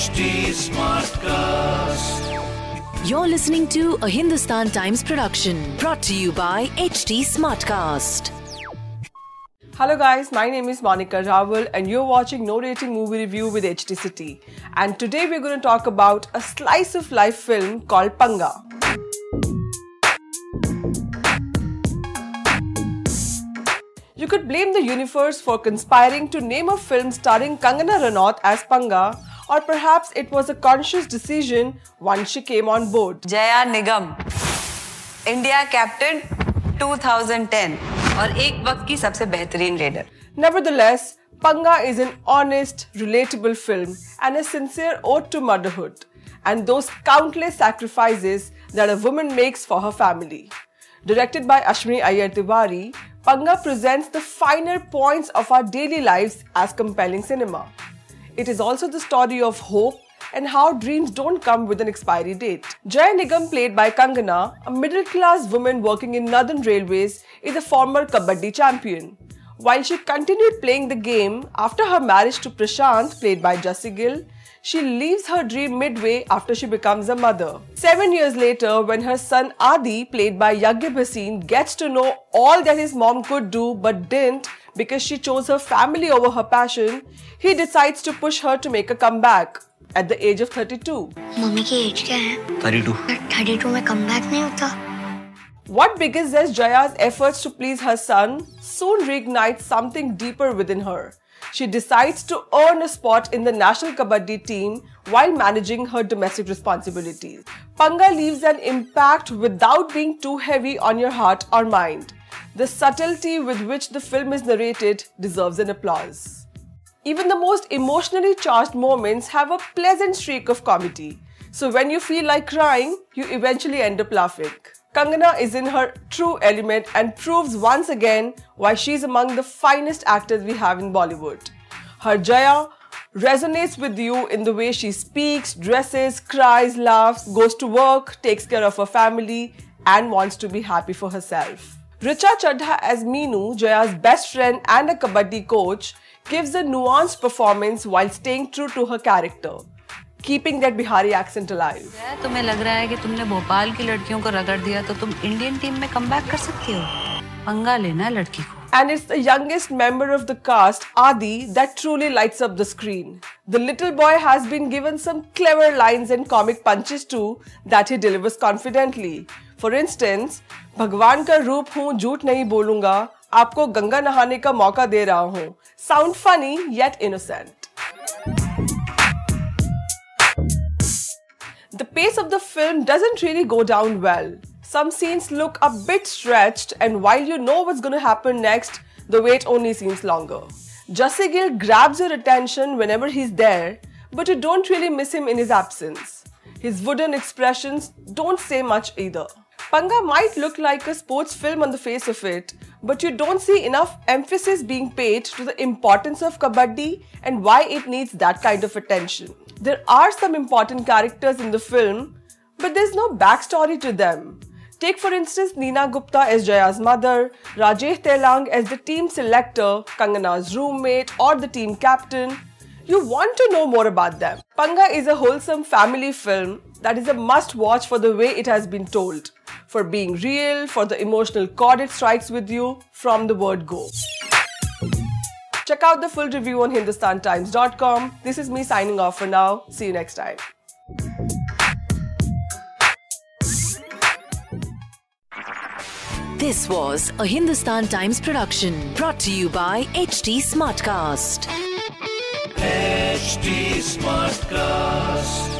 HT Smartcast. You're listening to a Hindustan Times production brought to you by HT Smartcast. Hello guys, my name is Monica Rawal and you're watching No Rating Movie Review with HT City. And today we're going to talk about a slice of life film called Panga. You could blame the universe for conspiring to name a film starring Kangana Ranaut as Panga, or perhaps it was a conscious decision once she came on board. Jaya Nigam, India captain 2010 and one वक्त की सबसे Nevertheless, Panga is an honest, relatable film and a sincere ode to motherhood and those countless sacrifices that a woman makes for her family. Directed by Ashwiny Iyer Tiwari, Panga presents the finer points of our daily lives as compelling cinema. It is also the story of hope and how dreams don't come with an expiry date. Jaya Nigam, played by Kangana, a middle class woman working in Northern Railways, is a former Kabaddi champion. While she continued playing the game after her marriage to Prashant, played by Jassi Gill, she leaves her dream midway after she becomes a mother. Seven years later, when her son Adi, played by Yagya Bhasin, gets to know all that his mom could do but didn't because she chose her family over her passion, he decides to push her to make a comeback at the age of 32. Mummy की age क्या है thirty two thirty two में come back नहीं होता What begins as Jaya's efforts to please her son soon reignites something deeper within her. She decides to earn a spot in the national kabaddi team while managing her domestic responsibilities. Panga leaves an impact without being too heavy on your heart or mind. The subtlety with which the film is narrated deserves an applause. Even the most emotionally charged moments have a pleasant streak of comedy. So when you feel like crying, you eventually end up laughing. Kangana is in her true element and proves once again why she's among the finest actors we have in Bollywood. Her Jaya resonates with you in the way she speaks, dresses, cries, laughs, goes to work, takes care of her family, and wants to be happy for herself. Richa Chadha as Meenu, Jaya's best friend and a kabaddi coach, gives a nuanced performance while staying true to her character, keeping that Bihari accent alive. तुम्हें लग रहा है कि तुमने भोपाल की लड़कियों को रगड़ दिया तो तुम इंडियन टीम में कम कर सकती हो पंगा लेना है लड़की को And it's the youngest member of the cast, Adi, that truly lights up the screen. The little boy has been given some clever lines and comic punches too that he delivers confidently. For instance, भगवान का रूप हूँ झूठ नहीं बोलूँगा आपको गंगा नहाने का मौका दे रहा हूँ Sound funny yet innocent. The pace of the film doesn't really go down well. Some scenes look a bit stretched, and while you know what's going to happen next, the wait only seems longer. Jassi Gill grabs your attention whenever he's there, but you don't really miss him in his absence. His wooden expressions don't say much either. Panga might look like a sports film on the face of it, but you don't see enough emphasis being paid to the importance of kabaddi and why it needs that kind of attention. There are some important characters in the film, but there's no backstory to them. Take for instance Neena Gupta as Jaya's mother, Rajesh Telang as the team selector, Kangana's roommate, or the team captain. You want to know more about them. Panga is a wholesome family film that is a must watch for the way it has been told, for being real, for the emotional chord it strikes with you from the word go. Check out the full review on hindustantimes.com. This is me signing off for now. See you next time. This was a Hindustan Times production brought to you by HT Smartcast. HT Smartcast.